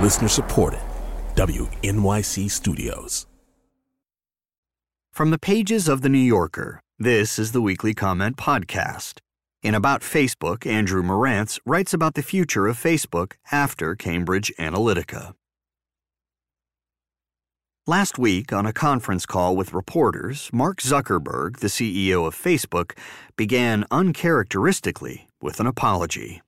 Listener supported. WNYC Studios. From the pages of The New Yorker, this is the Weekly Comment Podcast. In About Facebook, Andrew Marantz writes about the future of Facebook after Cambridge Analytica. Last week, on a conference call with reporters, Mark Zuckerberg, the CEO of Facebook, began uncharacteristically with an apology.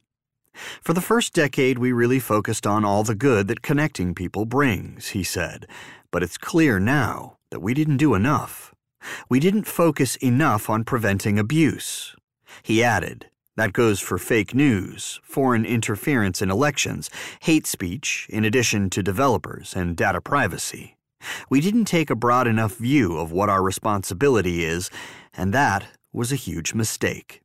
For the first decade, we really focused on all the good that connecting people brings, he said, but it's clear now that we didn't do enough. We didn't focus enough on preventing abuse. He added, that goes for fake news, foreign interference in elections, hate speech, in addition to developers and data privacy. We didn't take a broad enough view of what our responsibility is, and that was a huge mistake.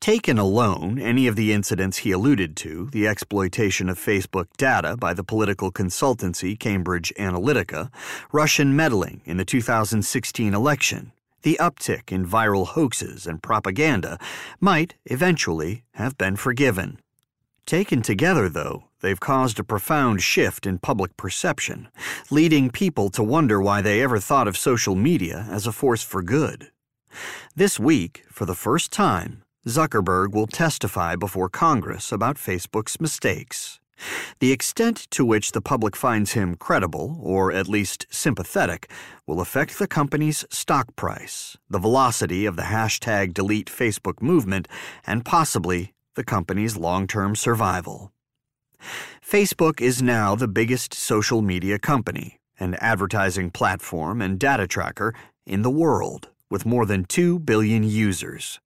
Taken alone, any of the incidents he alluded to, the exploitation of Facebook data by the political consultancy Cambridge Analytica, Russian meddling in the 2016 election, the uptick in viral hoaxes and propaganda, might eventually have been forgiven. Taken together, though, they've caused a profound shift in public perception, leading people to wonder why they ever thought of social media as a force for good. This week, for the first time, Zuckerberg will testify before Congress about Facebook's mistakes. The extent to which the public finds him credible, or at least sympathetic, will affect the company's stock price, the velocity of the hashtag delete Facebook movement, and possibly the company's long term survival. Facebook is now the biggest social media company, an advertising platform and data tracker in the world, with more than 2 billion users.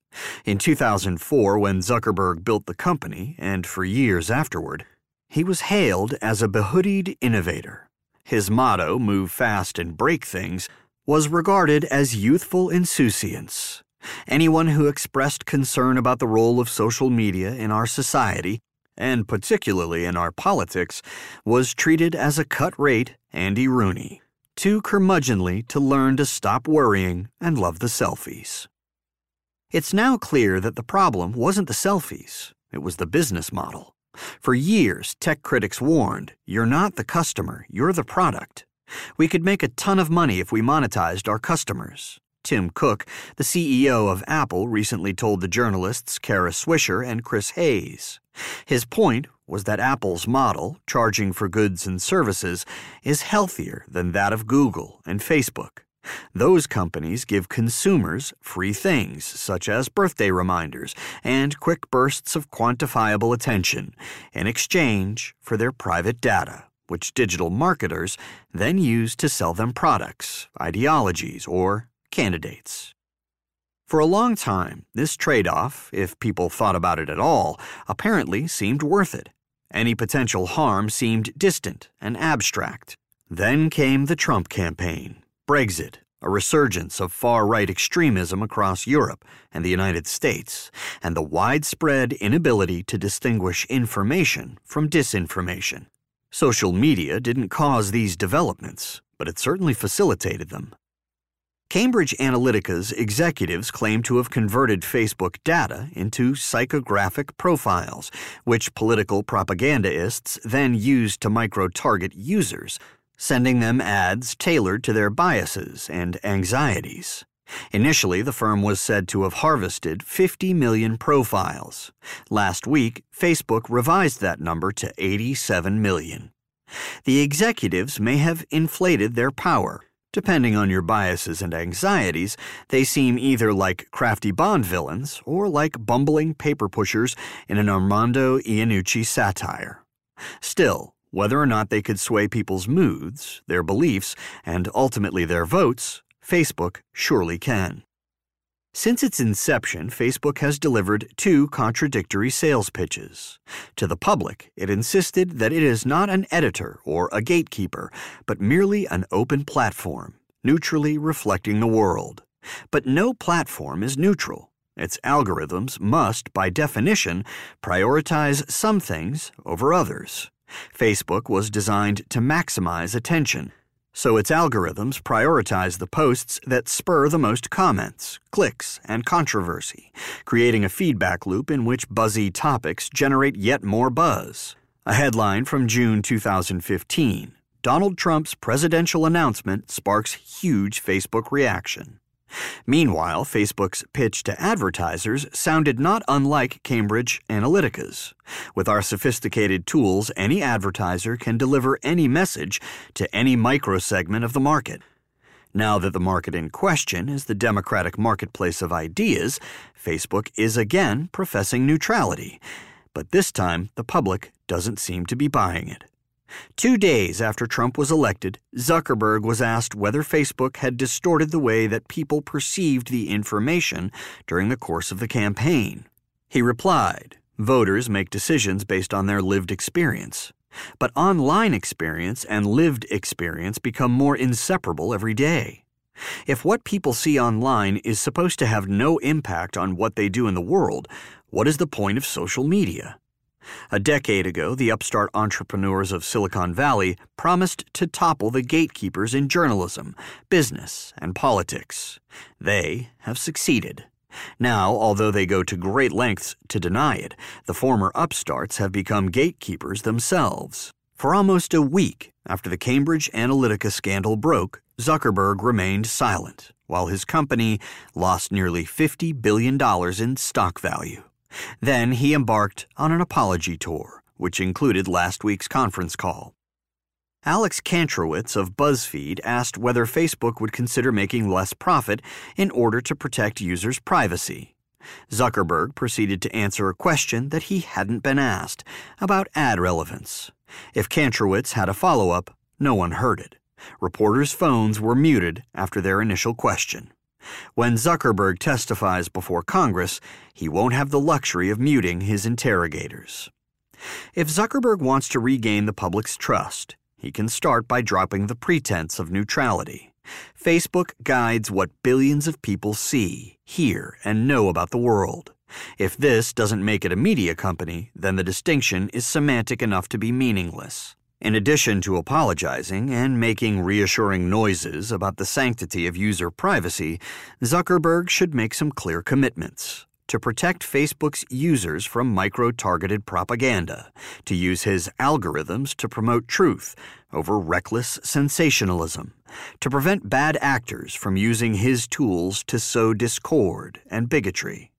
In 2004, when Zuckerberg built the company, and for years afterward, he was hailed as a behoodied innovator. His motto, move fast and break things, was regarded as youthful insouciance. Anyone who expressed concern about the role of social media in our society, and particularly in our politics, was treated as a cut rate Andy Rooney, too curmudgeonly to learn to stop worrying and love the selfies. It's now clear that the problem wasn't the selfies, it was the business model. For years, tech critics warned you're not the customer, you're the product. We could make a ton of money if we monetized our customers. Tim Cook, the CEO of Apple, recently told the journalists Kara Swisher and Chris Hayes. His point was that Apple's model, charging for goods and services, is healthier than that of Google and Facebook. Those companies give consumers free things, such as birthday reminders and quick bursts of quantifiable attention, in exchange for their private data, which digital marketers then use to sell them products, ideologies, or candidates. For a long time, this trade off, if people thought about it at all, apparently seemed worth it. Any potential harm seemed distant and abstract. Then came the Trump campaign, Brexit, a resurgence of far right extremism across Europe and the United States, and the widespread inability to distinguish information from disinformation. Social media didn't cause these developments, but it certainly facilitated them. Cambridge Analytica's executives claim to have converted Facebook data into psychographic profiles, which political propagandists then used to micro target users sending them ads tailored to their biases and anxieties. Initially, the firm was said to have harvested 50 million profiles. Last week, Facebook revised that number to 87 million. The executives may have inflated their power. Depending on your biases and anxieties, they seem either like crafty Bond villains or like bumbling paper pushers in an Armando Iannucci satire. Still, whether or not they could sway people's moods, their beliefs, and ultimately their votes, Facebook surely can. Since its inception, Facebook has delivered two contradictory sales pitches. To the public, it insisted that it is not an editor or a gatekeeper, but merely an open platform, neutrally reflecting the world. But no platform is neutral. Its algorithms must, by definition, prioritize some things over others. Facebook was designed to maximize attention, so its algorithms prioritize the posts that spur the most comments, clicks, and controversy, creating a feedback loop in which buzzy topics generate yet more buzz. A headline from June 2015 Donald Trump's presidential announcement sparks huge Facebook reaction. Meanwhile, Facebook's pitch to advertisers sounded not unlike Cambridge Analytica's. With our sophisticated tools, any advertiser can deliver any message to any microsegment of the market. Now that the market in question is the democratic marketplace of ideas, Facebook is again professing neutrality. But this time, the public doesn't seem to be buying it. Two days after Trump was elected, Zuckerberg was asked whether Facebook had distorted the way that people perceived the information during the course of the campaign. He replied, Voters make decisions based on their lived experience. But online experience and lived experience become more inseparable every day. If what people see online is supposed to have no impact on what they do in the world, what is the point of social media? A decade ago, the upstart entrepreneurs of Silicon Valley promised to topple the gatekeepers in journalism, business, and politics. They have succeeded. Now, although they go to great lengths to deny it, the former upstarts have become gatekeepers themselves. For almost a week after the Cambridge Analytica scandal broke, Zuckerberg remained silent, while his company lost nearly $50 billion in stock value. Then he embarked on an apology tour, which included last week's conference call. Alex Kantrowitz of BuzzFeed asked whether Facebook would consider making less profit in order to protect users' privacy. Zuckerberg proceeded to answer a question that he hadn't been asked about ad relevance. If Kantrowitz had a follow up, no one heard it. Reporters' phones were muted after their initial question. When Zuckerberg testifies before Congress, he won't have the luxury of muting his interrogators. If Zuckerberg wants to regain the public's trust, he can start by dropping the pretense of neutrality. Facebook guides what billions of people see, hear, and know about the world. If this doesn't make it a media company, then the distinction is semantic enough to be meaningless. In addition to apologizing and making reassuring noises about the sanctity of user privacy, Zuckerberg should make some clear commitments to protect Facebook's users from micro targeted propaganda, to use his algorithms to promote truth over reckless sensationalism, to prevent bad actors from using his tools to sow discord and bigotry.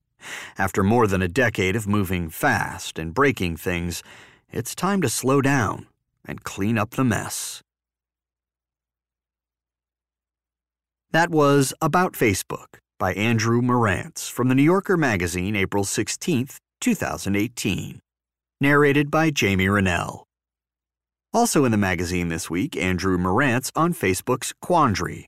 After more than a decade of moving fast and breaking things, it's time to slow down and clean up the mess. That was About Facebook by Andrew Marantz from the New Yorker magazine, April 16, 2018. Narrated by Jamie Rennell. Also in the magazine this week, Andrew Marantz on Facebook's Quandary,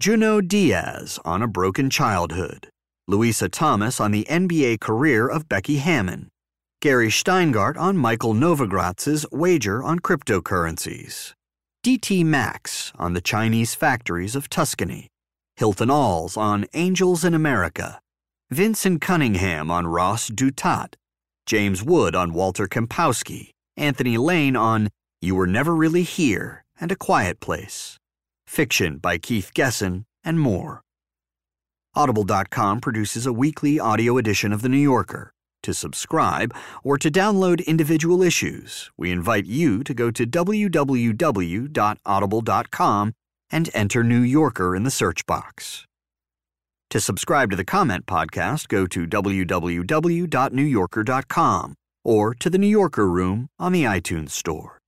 Junot Diaz on A Broken Childhood, Louisa Thomas on the NBA career of Becky Hammon, Gary Shteyngart on Michael Novogratz's wager on cryptocurrencies, DT Max on the Chinese factories of Tuscany, Hilton Als on Angels in America, Vinson Cunningham on Ross Douthat, James Wood on Walter Kempowski, Anthony Lane on You Were Never Really Here and A Quiet Place, fiction by Keith Gessen, and more. Audible.com produces a weekly audio edition of The New Yorker. To subscribe or to download individual issues, we invite you to go to www.audible.com and enter New Yorker in the search box. To subscribe to the Comment Podcast, go to www.newyorker.com or to the New Yorker Room on the iTunes Store.